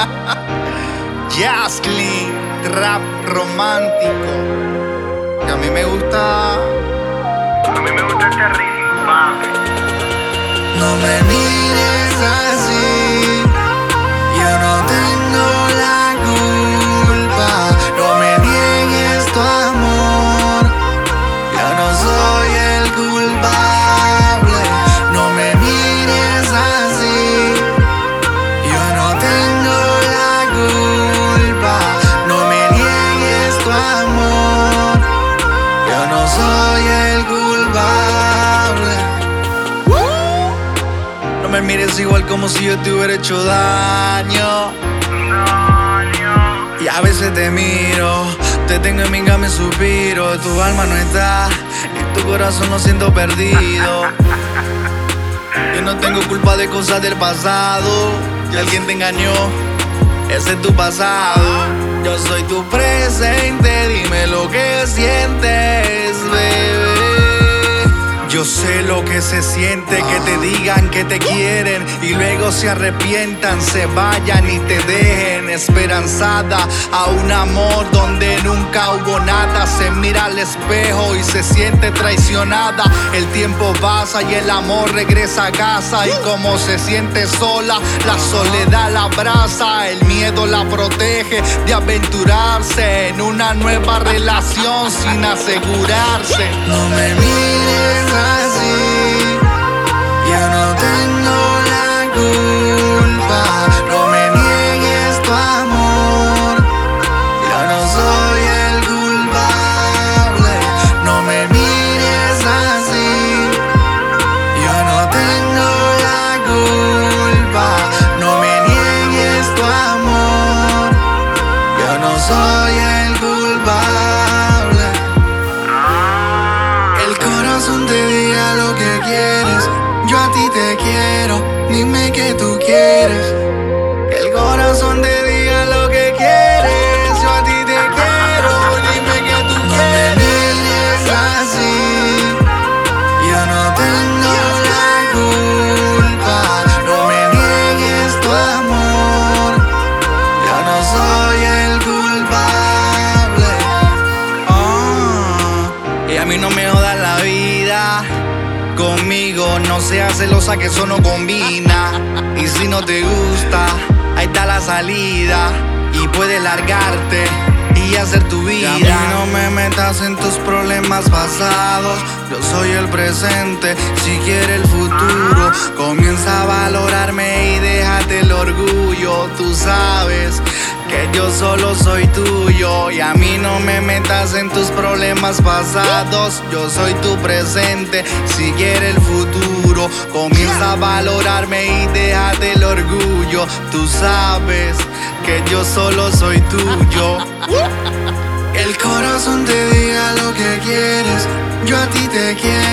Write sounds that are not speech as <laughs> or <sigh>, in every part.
<laughs> Jazz clean, rap romántico. Que a mí me gusta. A mí me gusta este ritmo. No me Igual como si yo te hubiera hecho daño. Y a veces te miro, te tengo en mi cama y suspiro. Tu alma no está, y tu corazón lo siento perdido. Yo no tengo culpa de cosas del pasado. Si alguien te engañó, ese es tu pasado. Yo soy tu presente, dime lo que sientes. Yo sé lo que se siente, que te digan que te quieren y luego se arrepientan, se vayan y te dejen esperanzada a un amor donde nunca Se mira al espejo y se siente traicionada. El tiempo pasa y el amor regresa a casa y como se siente sola, la soledad la abraza, el miedo la protege de aventurarse en una nueva relación sin asegurarse. No me mires así, no seas celosa que eso no combina. Y si no te gusta, ahí está la salida. Y puedes largarte y hacer tu vida. Y a mí no me metas en tus problemas pasados. Yo soy el presente, si quieres el futuro. Comienza a valorarme y déjate el orgullo. Tú sabes que yo solo soy tuyo. Y a mí no me metas en tus problemas pasados. Yo soy tu presente, si quieres el futuro. Comienza a valorarme y déjate el orgullo. Tú sabes que yo solo soy tuyo. <laughs> El corazón te diga lo que quieres. Yo a ti te quiero.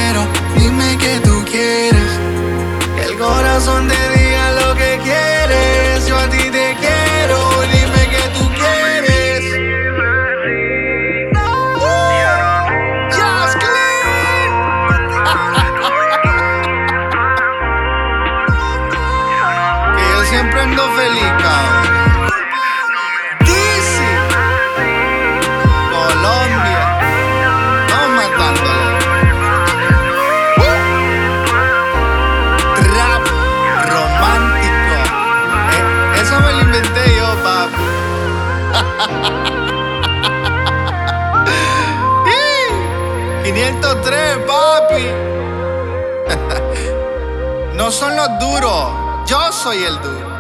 503, papi. <laughs> no son los duros, yo soy el duro.